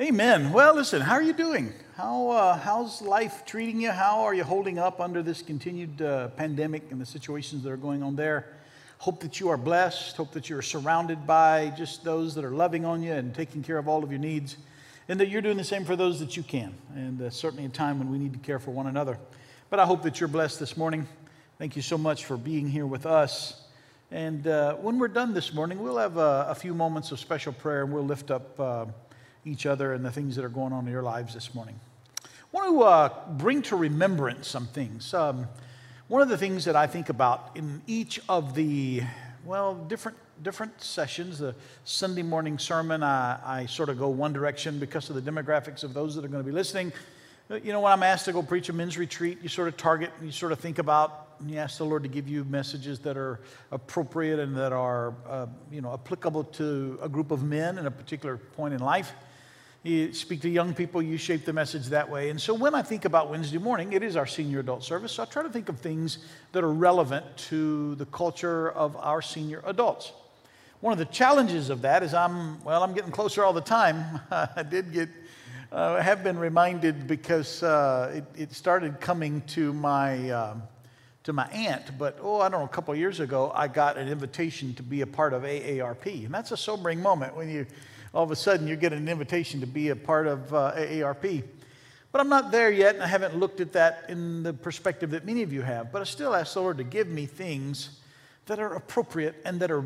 Amen. Well, listen, how are you doing? How, uh, how's life treating you? How are you holding up under this continued uh, pandemic and the situations that are going on there? Hope that you are blessed. Hope that you're surrounded by just those that are loving on you and taking care of all of your needs. And that you're doing the same for those that you can. And uh, certainly a time when we need to care for one another. But I hope that you're blessed this morning. Thank you so much for being here with us. And uh, when we're done this morning, we'll have a, a, few moments of special prayer and we'll lift up uh, each other and the things that are going on in your lives this morning. I want to uh, bring to remembrance some things. Um, one of the things that I think about in each of the, well, different different sessions. The Sunday morning sermon, I, I sort of go one direction because of the demographics of those that are going to be listening. You know, when I'm asked to go preach a men's retreat, you sort of target, and you sort of think about, and you ask the Lord to give you messages that are appropriate and that are, uh, you know, applicable to a group of men in a particular point in life you speak to young people, you shape the message that way. And so when I think about Wednesday morning, it is our senior adult service. So I try to think of things that are relevant to the culture of our senior adults. One of the challenges of that is I'm, well, I'm getting closer all the time. I did get, uh, have been reminded because uh, it, it, started coming to my, uh, to my aunt. But, oh, I don't know, a couple of years ago, I got an invitation to be a part of AARP. And that's a sobering moment when you, all of a sudden you get an invitation to be a part of uh, AARP. But I'm not there yet, and I haven't looked at that in the perspective that many of you have. But I still ask the Lord to give me things that are appropriate and that are,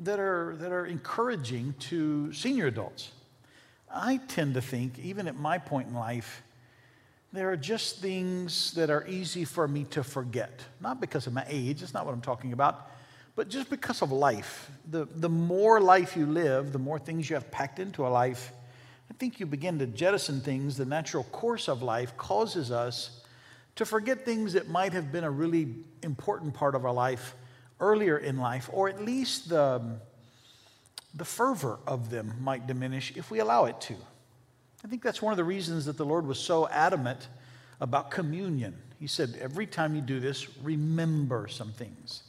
that are, that are encouraging to senior adults. I tend to think, even at my point in life, there are just things that are easy for me to forget. Not because of my age, that's not what I'm talking about, but just because of life, the, the more life you live, the more things you have packed into a life, I think you begin to jettison things. The natural course of life causes us to forget things that might have been a really important part of our life earlier in life, or at least the, the fervor of them might diminish if we allow it to. I think that's one of the reasons that the Lord was so adamant about communion. He said, every time you do this, remember some things.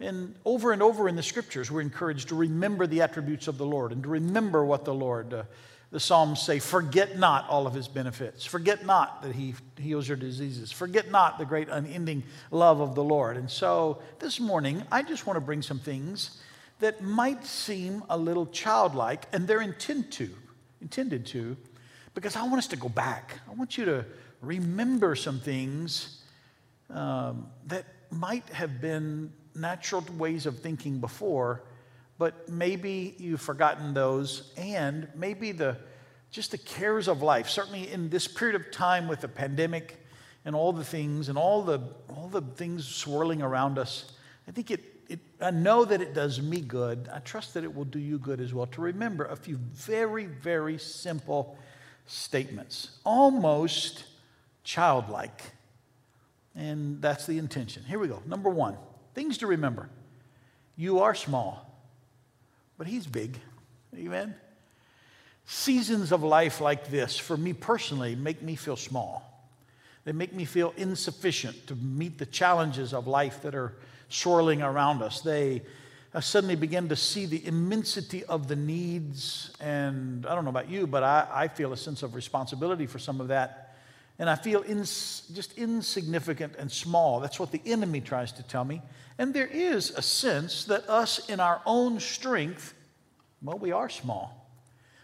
And over and over in the scriptures, we're encouraged to remember the attributes of the Lord and to remember what the Lord, uh, the Psalms say, forget not all of his benefits. Forget not that he heals your diseases. Forget not the great unending love of the Lord. And so this morning, I just want to bring some things that might seem a little childlike, and they're intended to, intended to, because I want us to go back. I want you to remember some things um, that might have been natural ways of thinking before, but maybe you've forgotten those, and maybe the just the cares of life. Certainly in this period of time with the pandemic and all the things and all the all the things swirling around us, I think it, it I know that it does me good. I trust that it will do you good as well to remember a few very, very simple statements, almost childlike. And that's the intention. Here we go. Number one Things to remember. You are small, but He's big. Amen. Seasons of life like this, for me personally, make me feel small. They make me feel insufficient to meet the challenges of life that are swirling around us. They I suddenly begin to see the immensity of the needs. And I don't know about you, but I, I feel a sense of responsibility for some of that and I feel ins- just insignificant and small. That's what the enemy tries to tell me. And there is a sense that us, in our own strength, well, we are small.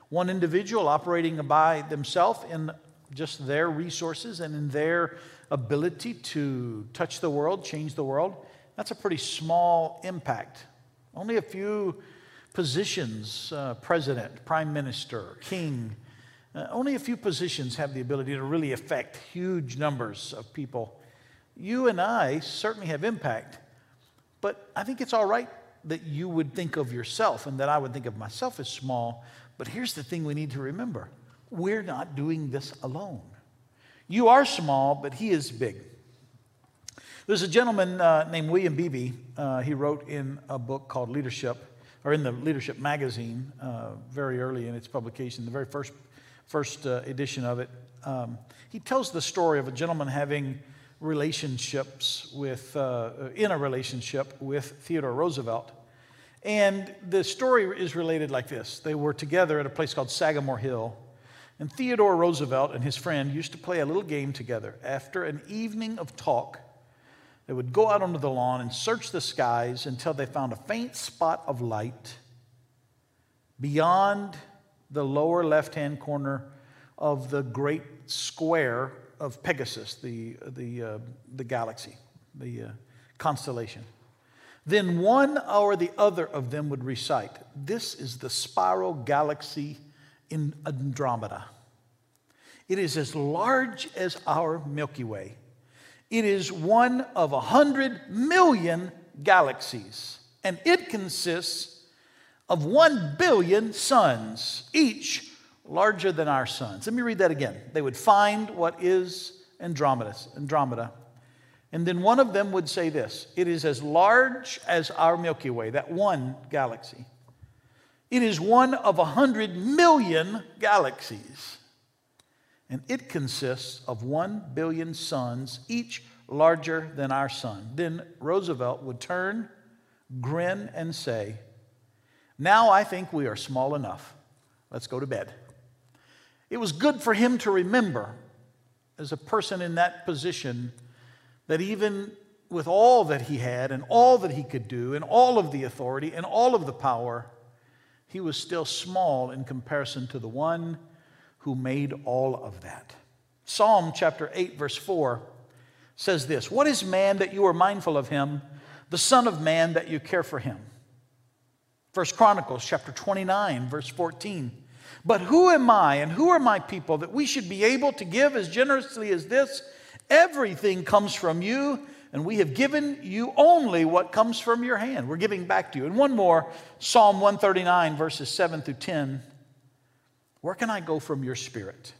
One individual operating by themselves in just their resources and in their ability to touch the world, change the world, that's a pretty small impact. Only a few positions uh, president, prime minister, king, uh, only a few positions have the ability to really affect huge numbers of people. You and I certainly have impact, but I think it's all right that you would think of yourself and that I would think of myself as small. But here's the thing we need to remember we're not doing this alone. You are small, but he is big. There's a gentleman uh, named William Beebe. Uh, he wrote in a book called Leadership, or in the Leadership magazine, uh, very early in its publication, the very first first uh, edition of it. Um, he tells the story of a gentleman having relationships with, uh, in a relationship with Theodore Roosevelt. And the story is related like this They were together at a place called Sagamore Hill. And Theodore Roosevelt and his friend used to play a little game together. After an evening of talk, they would go out onto the lawn and search the skies until they found a faint spot of light beyond the lower left hand corner of the great square of Pegasus, the, the, uh, the galaxy, the uh, constellation. Then one or the other of them would recite, This is the spiral galaxy in Andromeda. It is as large as our Milky Way. It is one of a hundred million galaxies, and it consists of one billion suns, each larger than our suns. Let me read that again. They would find what is Andromeda, Andromeda. And then one of them would say this It is as large as our Milky Way, that one galaxy. It is one of a hundred million galaxies. And it consists of one billion suns, each larger than our sun. Then Roosevelt would turn, grin, and say, Now I think we are small enough. Let's go to bed. It was good for him to remember, as a person in that position, that even with all that he had and all that he could do and all of the authority and all of the power, he was still small in comparison to the one who made all of that. Psalm chapter 8, verse 4 says this What is man that you are mindful of him, the Son of Man that you care for him? First Chronicles chapter 29, verse 14 but who am I and who are my people that we should be able to give as generously as this? Everything comes from you, and we have given you only what comes from your hand. We're giving back to you. And one more Psalm 139, verses 7 through 10. Where can I go from your spirit?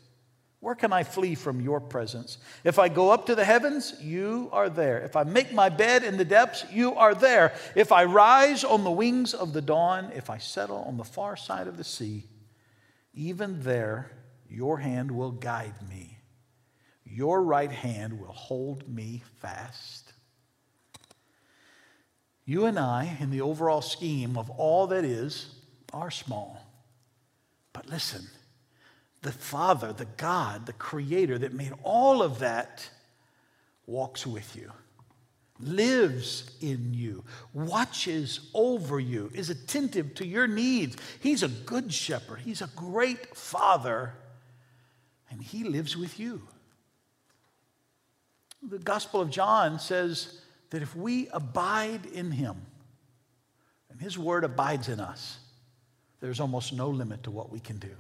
Where can I flee from your presence? If I go up to the heavens, you are there. If I make my bed in the depths, you are there. If I rise on the wings of the dawn, if I settle on the far side of the sea, even there, your hand will guide me. Your right hand will hold me fast. You and I, in the overall scheme of all that is, are small. But listen, the Father, the God, the Creator that made all of that, walks with you lives in you, watches over you, is attentive to your needs. He's a good shepherd, He's a great father, and He lives with you. The Gospel of John says that if we abide in Him, and His word abides in us, there's almost no limit to what we can do.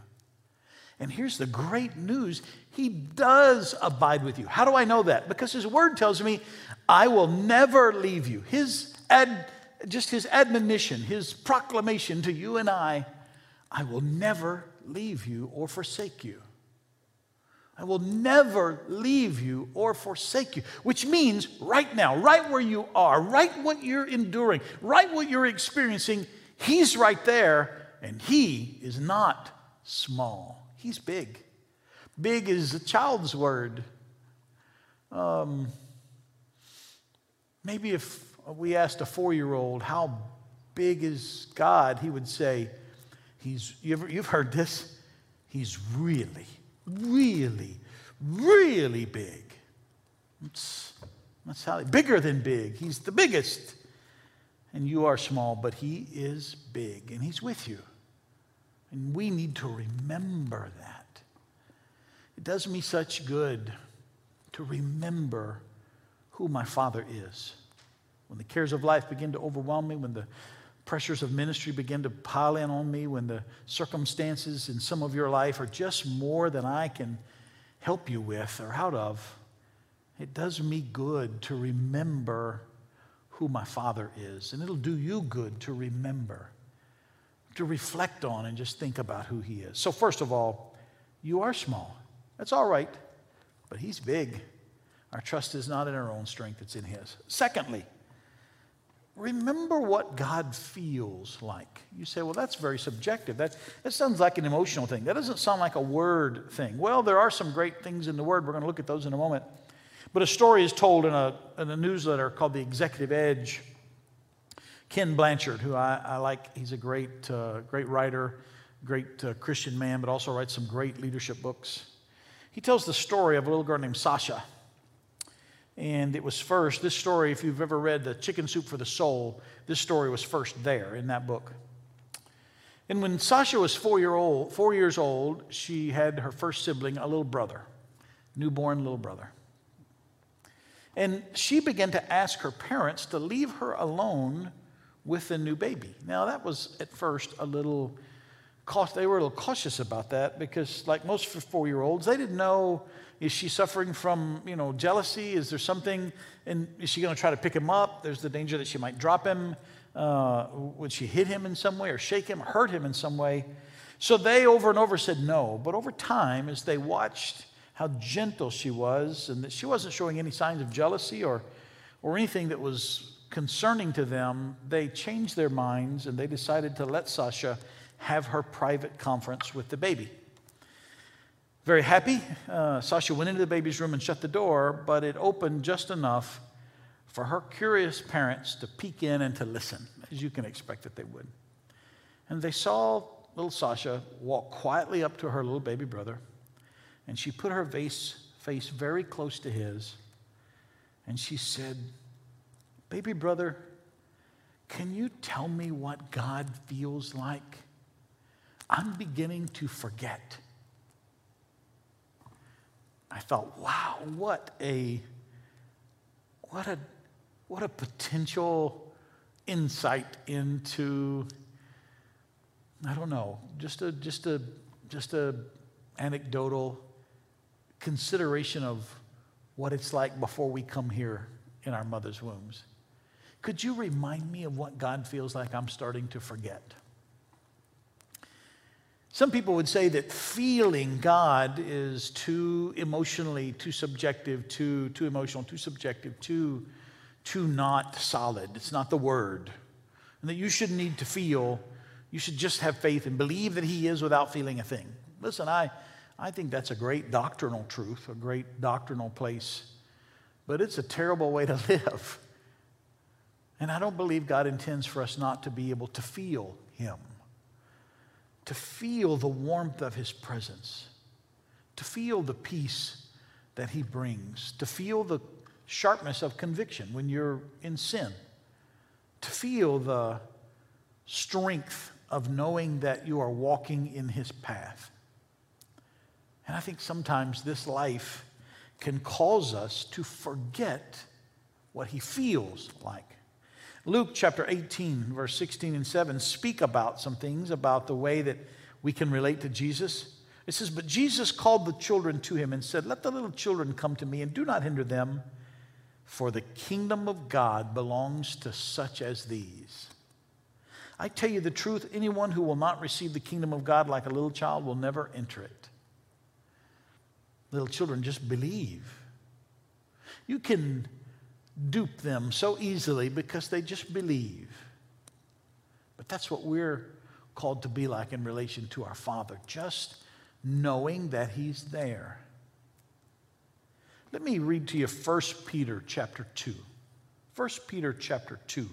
And here's the great news He does abide with you. How do I know that? Because His word tells me, I will never leave you. His ad, just His admonition, His proclamation to you and I, I will never leave you or forsake you. I will never leave you or forsake you, which means right now, right where you are, right what you're enduring, right what you're experiencing, He's right there, and He is not small. He's big. Big is a child's word. Um, maybe if we asked a four year old, How big is God? he would say, He's, you you've heard this, He's really, really, really big. That's, that's how, bigger than big. He's the biggest. And you are small, but He is big, and He's with you. And we need to remember that. It does me such good to remember who my Father is. When the cares of life begin to overwhelm me, when the pressures of ministry begin to pile in on me, when the circumstances in some of your life are just more than I can help you with or out of, it does me good to remember who my Father is. And it'll do you good to remember to reflect on and just think about who He is. So, first of all, you are small. That's all right, but He's big. Our trust is not in our own strength, it's in His. Secondly, remember what God feels like. You say, well, that's very subjective. That, that sounds like an emotional thing. That doesn't sound like a word thing. Well, there are some great things in the Word. We're going to look at those in a moment. But a story is told in a, in a newsletter called The Executive Edge Ken Blanchard, who I, I like, he's a great, uh, great writer, great uh, Christian man, but also writes some great leadership books. He tells the story of a little girl named Sasha. And it was first, this story, if you've ever read The Chicken Soup for the Soul, this story was first there in that book. And when Sasha was four, year old, four years old, she had her first sibling, a little brother, newborn little brother. And she began to ask her parents to leave her alone with the new baby. Now, that was at first a little, cautious. they were a little cautious about that because, like most four year olds, they didn't know is she suffering from, you know, jealousy? Is there something, and is she going to try to pick him up? There's the danger that she might drop him. Uh, would she hit him in some way or shake him, or hurt him in some way? So they over and over said no. But over time, as they watched how gentle she was and that she wasn't showing any signs of jealousy or, or anything that was concerning to them, they changed their minds and they decided to let Sasha have her private conference with the baby. Very happy, uh, Sasha went into the baby's room and shut the door, but it opened just enough for her curious parents to peek in and to listen, as you can expect that they would. And they saw little Sasha walk quietly up to her little baby brother, and she put her face, face very close to his, and she said, Baby brother, can you tell me what God feels like? I'm beginning to forget. I thought, wow, what a what a what a potential insight into I don't know, just a just a just a anecdotal consideration of what it's like before we come here in our mother's wombs. Could you remind me of what God feels like I'm starting to forget? Some people would say that feeling God is too emotionally, too subjective, too, too emotional, too subjective, too, too not solid. It's not the word. And that you shouldn't need to feel, you should just have faith and believe that He is without feeling a thing. Listen, I, I think that's a great doctrinal truth, a great doctrinal place, but it's a terrible way to live. And I don't believe God intends for us not to be able to feel Him to feel the warmth of his presence, to feel the peace that he brings, to feel the sharpness of conviction when you're in sin, to feel the strength of knowing that you are walking in his path. And I think sometimes this life can cause us to forget what he feels like. Luke chapter 18, verse 16 and 7 speak about some things about the way that we can relate to Jesus. It says, But Jesus called the children to him and said, Let the little children come to me and do not hinder them, for the kingdom of God belongs to such as these. I tell you the truth, anyone who will not receive the kingdom of God like a little child will never enter it. Little children just believe. You can dupe them so easily because they just believe. But that's what we're called to be like in relation to our Father, just knowing that He's there. Let me read to you 1 Peter chapter 2. 1 Peter chapter 2,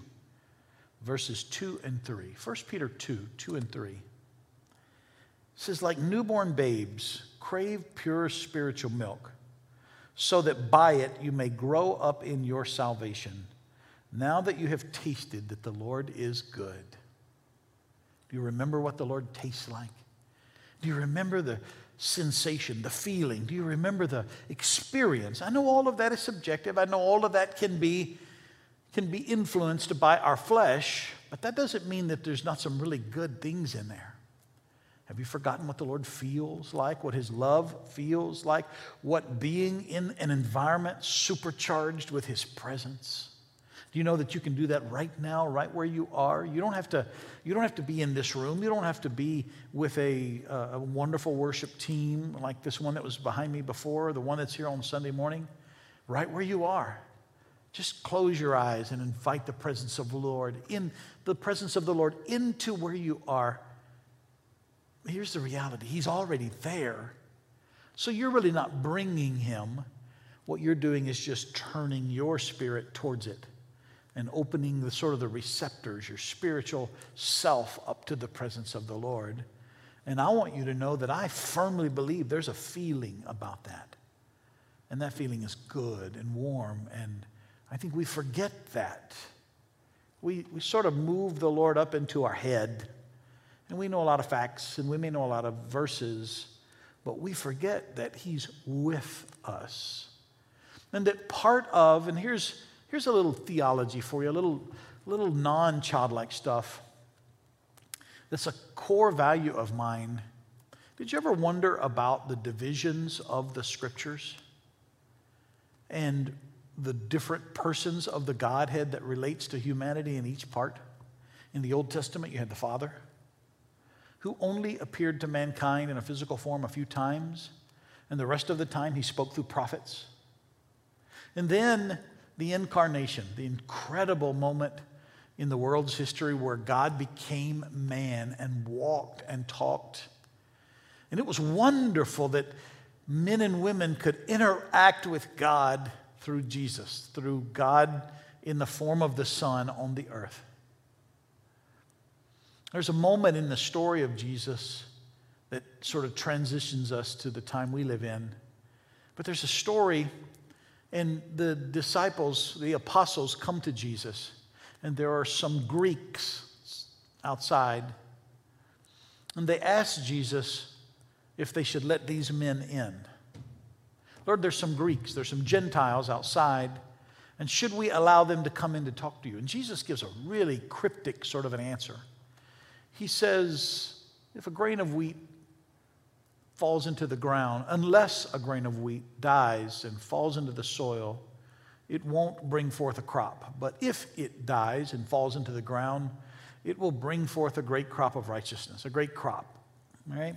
verses 2 and 3. 1 Peter 2, 2 and 3. It says, like newborn babes, crave pure spiritual milk so that by it you may grow up in your salvation, now that you have tasted that the Lord is good. Do you remember what the Lord tastes like? Do you remember the sensation, the feeling? Do you remember the experience? I know all of that is subjective. I know all of that can be, can be influenced by our flesh, but that doesn't mean that there's not some really good things in there. Have you forgotten what the Lord feels like, what His love feels like, what being in an environment supercharged with His presence? Do you know that you can do that right now, right where you are? You don't have to, you don't have to be in this room. You don't have to be with a, uh, a wonderful worship team like this one that was behind me before, the one that's here on Sunday morning. Right where you are. Just close your eyes and invite the presence of the Lord in the presence of the Lord into where you are here's the reality He's already there. So you're really not bringing Him. What you're doing is just turning your spirit towards it and opening the sort of the receptors, your spiritual self, up to the presence of the Lord. And I want you to know that I firmly believe there's a feeling about that. And that feeling is good and warm. And I think we forget that. We, we sort of move the Lord up into our head. And we know a lot of facts and we may know a lot of verses, but we forget that He's with us. And that part of, and here's, here's a little theology for you, a little, little non childlike stuff that's a core value of mine. Did you ever wonder about the divisions of the scriptures and the different persons of the Godhead that relates to humanity in each part? In the Old Testament, you had the Father, who only appeared to mankind in a physical form a few times, and the rest of the time he spoke through prophets. And then the incarnation, the incredible moment in the world's history where God became man and walked and talked. And it was wonderful that men and women could interact with God through Jesus, through God in the form of the Son on the earth. There's a moment in the story of Jesus that sort of transitions us to the time we live in. But there's a story, and the disciples, the apostles, come to Jesus and there are some Greeks outside. And they ask Jesus if they should let these men in. Lord, there's some Greeks, there's some Gentiles outside, and should we allow them to come in to talk to you? And Jesus gives a really cryptic sort of an answer. He says, if a grain of wheat falls into the ground, unless a grain of wheat dies and falls into the soil, it won't bring forth a crop. But if it dies and falls into the ground, it will bring forth a great crop of righteousness, a great crop. Right?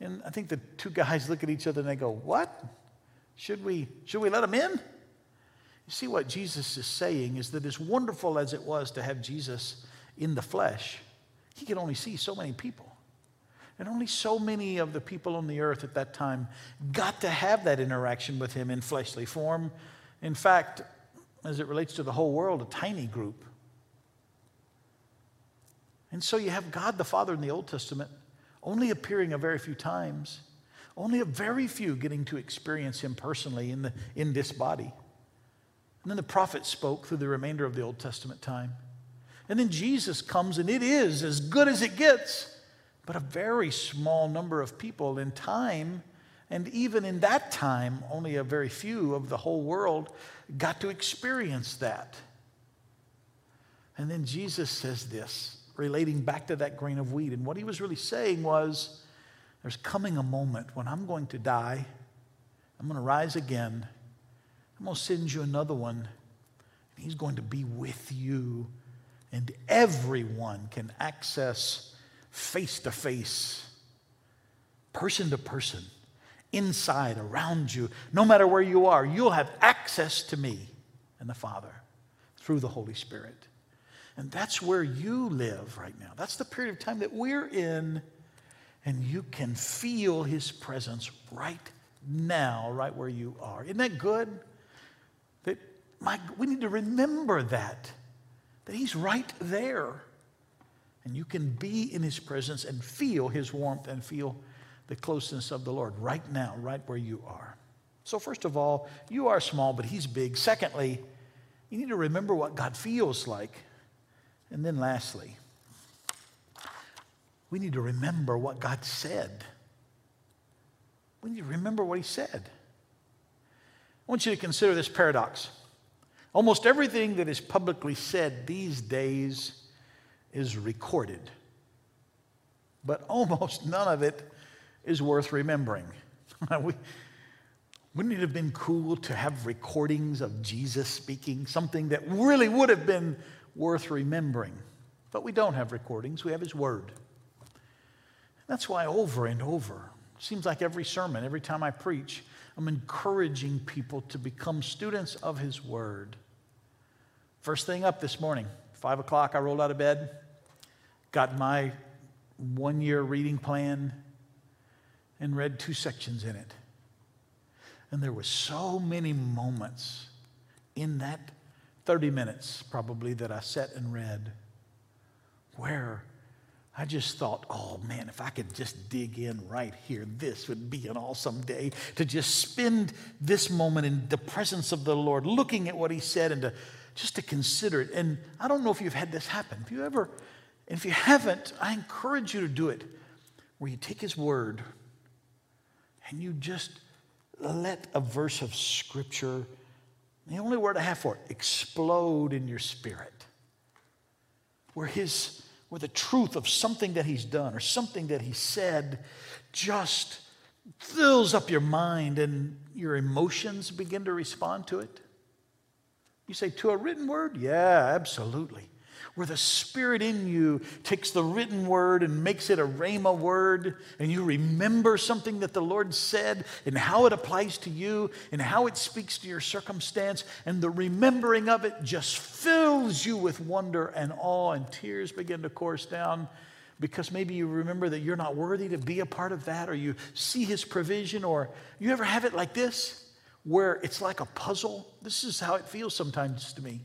And I think the two guys look at each other and they go, What? Should we, should we let them in? You see, what Jesus is saying is that as wonderful as it was to have Jesus in the flesh, he could only see so many people. And only so many of the people on the earth at that time got to have that interaction with him in fleshly form in fact, as it relates to the whole world, a tiny group. And so you have God the Father in the Old Testament only appearing a very few times, only a very few getting to experience Him personally in, the, in this body. And then the prophets spoke through the remainder of the Old Testament time. And then Jesus comes, and it is as good as it gets, but a very small number of people in time and even in that time, only a very few of the whole world got to experience that. And then Jesus says this, relating back to that grain of wheat. And what he was really saying was there's coming a moment when I'm going to die, I'm going to rise again, I'm going to send you another one, and he's going to be with you. And everyone can access face to face, person to person inside, around you, no matter where you are, you'll have access to me and the Father through the Holy Spirit. And that's where you live right now. That's the period of time that we're in, and you can feel His presence right now, right where you are. Isn't that good? That my, we need to remember that, that He's right there. And you can be in His presence and feel His warmth and feel the closeness of the Lord right now, right where you are. So, first of all, you are small, but He's big. Secondly, you need to remember what God feels like. And then, lastly, we need to remember what God said. We need to remember what He said. I want you to consider this paradox. Almost everything that is publicly said these days is recorded, but almost none of it is worth remembering. we, wouldn't it have been cool to have recordings of Jesus speaking, something that really would have been worth remembering? But we don't have recordings, we have His Word. That's why over and over, it seems like every sermon, every time I preach, I'm encouraging people to become students of His Word. First thing up this morning, five o'clock, I rolled out of bed, got my one year reading plan and read two sections in it. And there were so many moments in that 30 minutes, probably, that I sat and read where I just thought, oh man, if I could just dig in right here, this would be an awesome day to just spend this moment in the presence of the Lord, looking at what He said and to just to consider it. And I don't know if you've had this happen. If you ever, and if you haven't, I encourage you to do it where you take His word and you just let a verse of Scripture, the only word I have for it, explode in your spirit. Where His where the truth of something that he's done or something that he said just fills up your mind and your emotions begin to respond to it? You say, to a written word? Yeah, absolutely where the Spirit in you takes the written word and makes it a rhema word, and you remember something that the Lord said and how it applies to you and how it speaks to your circumstance, and the remembering of it just fills you with wonder and awe, and tears begin to course down because maybe you remember that you're not worthy to be a part of that, or you see His provision, or you ever have it like this, where it's like a puzzle. This is how it feels sometimes to me.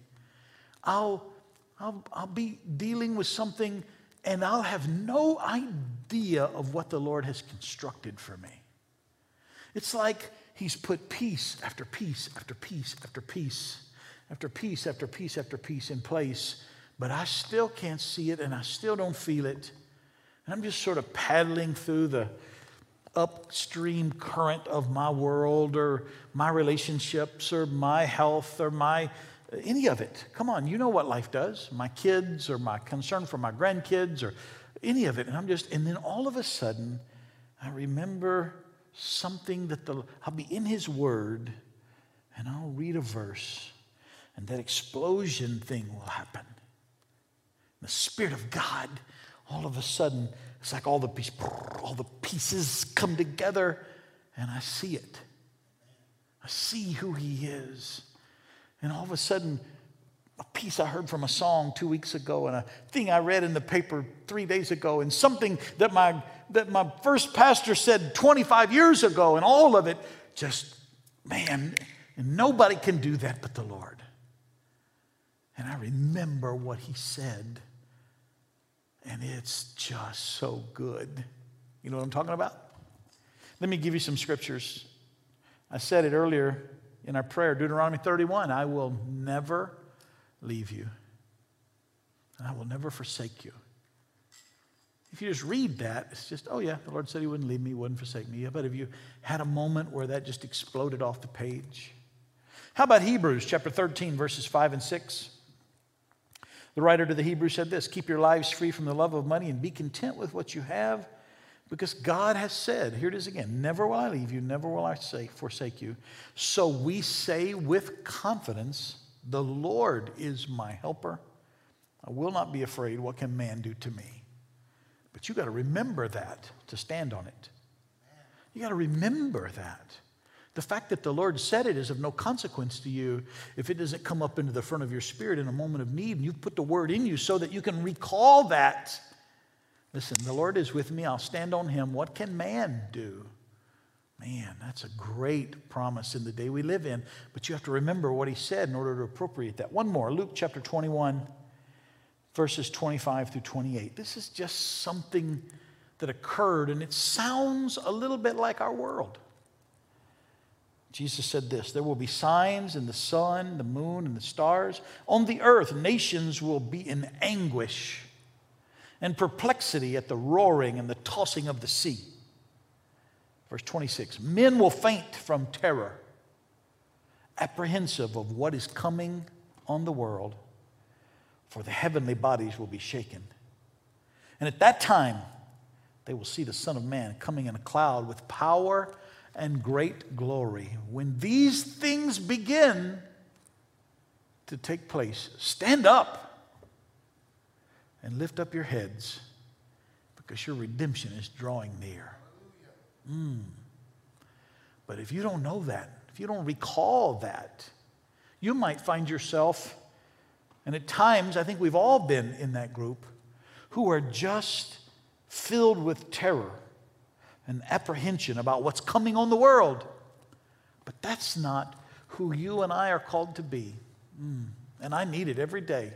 I'll I'll, I'll be dealing with something and I'll have no idea of what the Lord has constructed for me. It's like He's put piece after piece after piece after piece after piece after piece after piece in place, but I still can't see it and I still don't feel it. And I'm just sort of paddling through the upstream current of my world or my relationships or my health or my any of it. Come on, you know what life does. My kids or my concern for my grandkids or any of it. And I'm just, and then all of a sudden, I remember something that the, I'll be in His Word and I'll read a verse and that explosion thing will happen. The Spirit of God, all of a sudden, it's like all the, pieces, all the pieces come together and I see it. I see who He is. And all of a sudden, a piece I heard from a song two weeks ago, and a thing I read in the paper three days ago, and something that my, that my first pastor said 25 years ago, and all of it just, man, and nobody can do that but the Lord. And I remember what he said, and it's just so good. You know what I'm talking about? Let me give you some scriptures. I said it earlier in our prayer, Deuteronomy 31 I will never leave you, and I will never forsake you. If you just read that, it's just, oh yeah, the Lord said He wouldn't leave me, wouldn't forsake me. But if you had a moment where that just exploded off the page? How about Hebrews chapter 13, verses 5 and 6? The writer to the Hebrews said this Keep your lives free from the love of money and be content with what you have because God has said, here it is again, never will I leave you, never will I say, forsake you. So we say with confidence, the Lord is my helper. I will not be afraid. What can man do to me? But you got to remember that to stand on it. You got to remember that. The fact that the Lord said it is of no consequence to you if it doesn't come up into the front of your spirit in a moment of need and you've put the word in you so that you can recall that Listen, the Lord is with me. I'll stand on him. What can man do? Man, that's a great promise in the day we live in. But you have to remember what he said in order to appropriate that. One more Luke chapter 21, verses 25 through 28. This is just something that occurred, and it sounds a little bit like our world. Jesus said this There will be signs in the sun, the moon, and the stars. On the earth, nations will be in anguish and perplexity at the roaring and the tossing of the sea. Verse 26 Men will faint from terror, apprehensive of what is coming on the world, for the heavenly bodies will be shaken. And at that time, they will see the Son of Man coming in a cloud with power and great glory. When these things begin to take place, stand up and lift up your heads because your redemption is drawing near. Mm. But if you don't know that, if you don't recall that, you might find yourself, and at times I think we've all been in that group, who are just filled with terror and apprehension about what's coming on the world. But that's not who you and I are called to be. Mm. And I need it every day.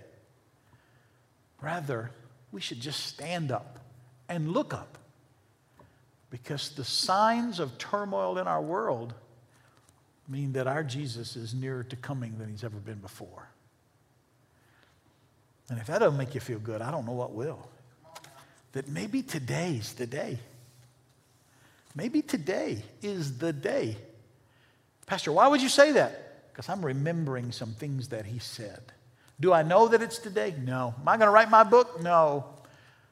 Rather, we should just stand up and look up. Because the signs of turmoil in our world mean that our Jesus is nearer to coming than he's ever been before. And if that doesn't make you feel good, I don't know what will. That maybe today's the day. Maybe today is the day. Pastor, why would you say that? Because I'm remembering some things that he said. Do I know that it's today? No. Am I going to write my book? No.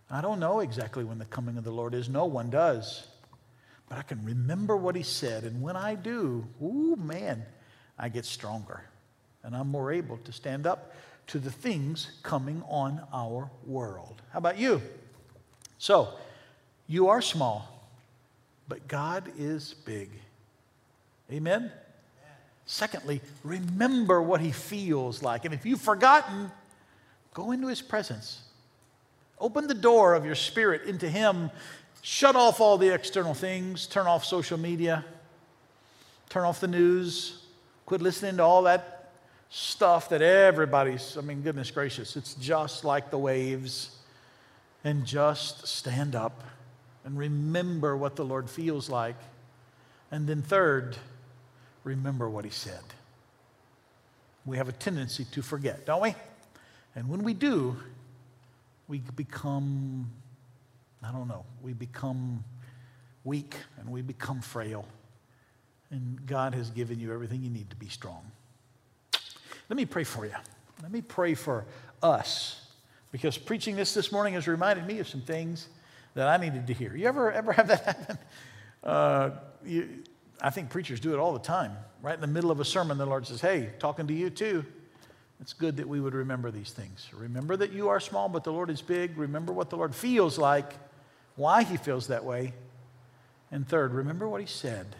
I don't know exactly when the coming of the Lord is. No one does. But I can remember what he said. And when I do, ooh, man, I get stronger. And I'm more able to stand up to the things coming on our world. How about you? So, you are small, but God is big. Amen? Secondly, remember what he feels like. And if you've forgotten, go into his presence. Open the door of your spirit into him. Shut off all the external things. Turn off social media. Turn off the news. Quit listening to all that stuff that everybody's, I mean, goodness gracious, it's just like the waves. And just stand up and remember what the Lord feels like. And then, third, remember what he said. We have a tendency to forget, don't we? And when we do, we become, I don't know, we become weak and we become frail. And God has given you everything you need to be strong. Let me pray for you. Let me pray for us because preaching this this morning has reminded me of some things that I needed to hear. You ever ever have that happen? Uh, you, I think preachers do it all the time. Right in the middle of a sermon, the Lord says, Hey, talking to you too. It's good that we would remember these things. Remember that you are small, but the Lord is big. Remember what the Lord feels like, why He feels that way. And third, remember what He said.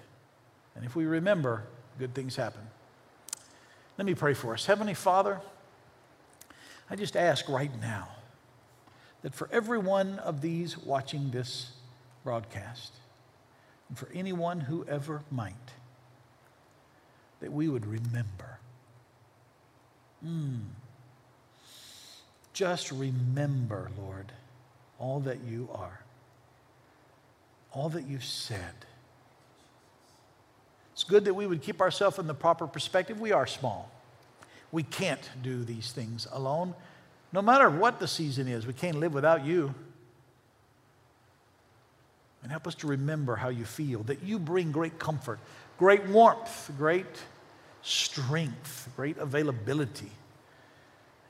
And if we remember, good things happen. Let me pray for us. Heavenly Father, I just ask right now that for every one of these watching this broadcast, and for anyone who ever might, that we would remember. Mm. Just remember, Lord, all that you are, all that you've said. It's good that we would keep ourselves in the proper perspective. We are small. We can't do these things alone. No matter what the season is, we can't live without you. And help us to remember how you feel, that you bring great comfort, great warmth, great strength, great availability.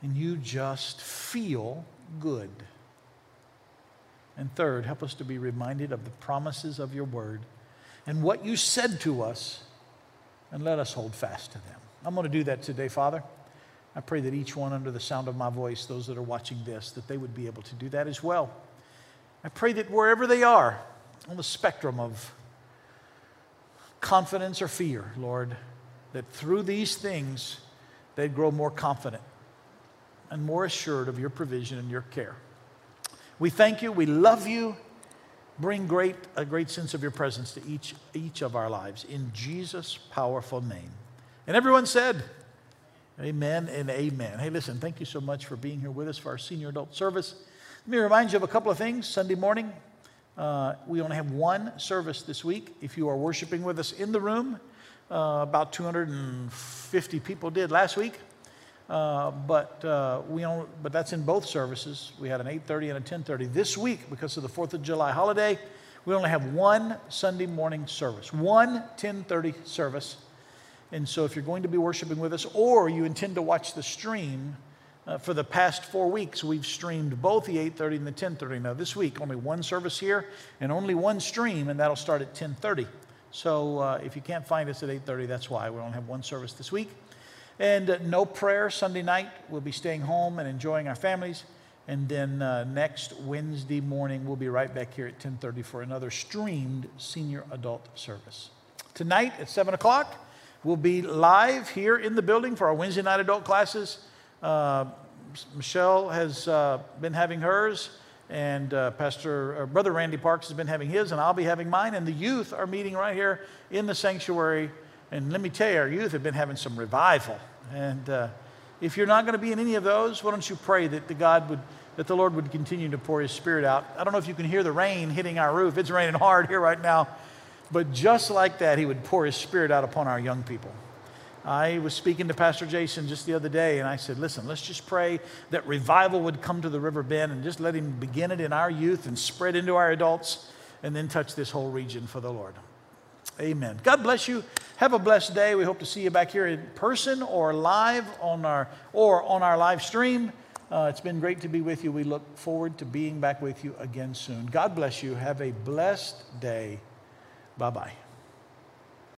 And you just feel good. And third, help us to be reminded of the promises of your word and what you said to us, and let us hold fast to them. I'm going to do that today, Father. I pray that each one under the sound of my voice, those that are watching this, that they would be able to do that as well. I pray that wherever they are, on the spectrum of confidence or fear, Lord, that through these things they'd grow more confident and more assured of your provision and your care. We thank you. We love you. Bring great, a great sense of your presence to each, each of our lives in Jesus' powerful name. And everyone said, Amen and amen. Hey, listen, thank you so much for being here with us for our senior adult service. Let me remind you of a couple of things. Sunday morning, uh, we only have one service this week. If you are worshiping with us in the room, uh, about 250 people did last week. Uh, but uh, we only, but that's in both services. We had an 8:30 and a 10:30 this week because of the Fourth of July holiday. We only have one Sunday morning service, one 10:30 service. And so, if you're going to be worshiping with us, or you intend to watch the stream, uh, for the past four weeks, we've streamed both the 8:30 and the 10:30. Now, this week, only one service here and only one stream, and that'll start at 10:30. So, uh, if you can't find us at 8:30, that's why we only have one service this week. And uh, no prayer Sunday night. We'll be staying home and enjoying our families. And then uh, next Wednesday morning, we'll be right back here at 10:30 for another streamed senior adult service. Tonight at 7 o'clock, we'll be live here in the building for our Wednesday night adult classes. Uh, Michelle has uh, been having hers, and uh, Pastor Brother Randy Parks has been having his, and I'll be having mine. And the youth are meeting right here in the sanctuary. And let me tell you, our youth have been having some revival. And if you're not going to be in any of those, why don't you pray that the God would that the Lord would continue to pour His Spirit out. I don't know if you can hear the rain hitting our roof. It's raining hard here right now. But just like that, He would pour His Spirit out upon our young people. I was speaking to Pastor Jason just the other day, and I said, Listen, let's just pray that revival would come to the River Bend and just let Him begin it in our youth and spread into our adults and then touch this whole region for the Lord. Amen. God bless you. Have a blessed day. We hope to see you back here in person or live on our or on our live stream. Uh, it's been great to be with you. We look forward to being back with you again soon. God bless you. Have a blessed day. Bye bye.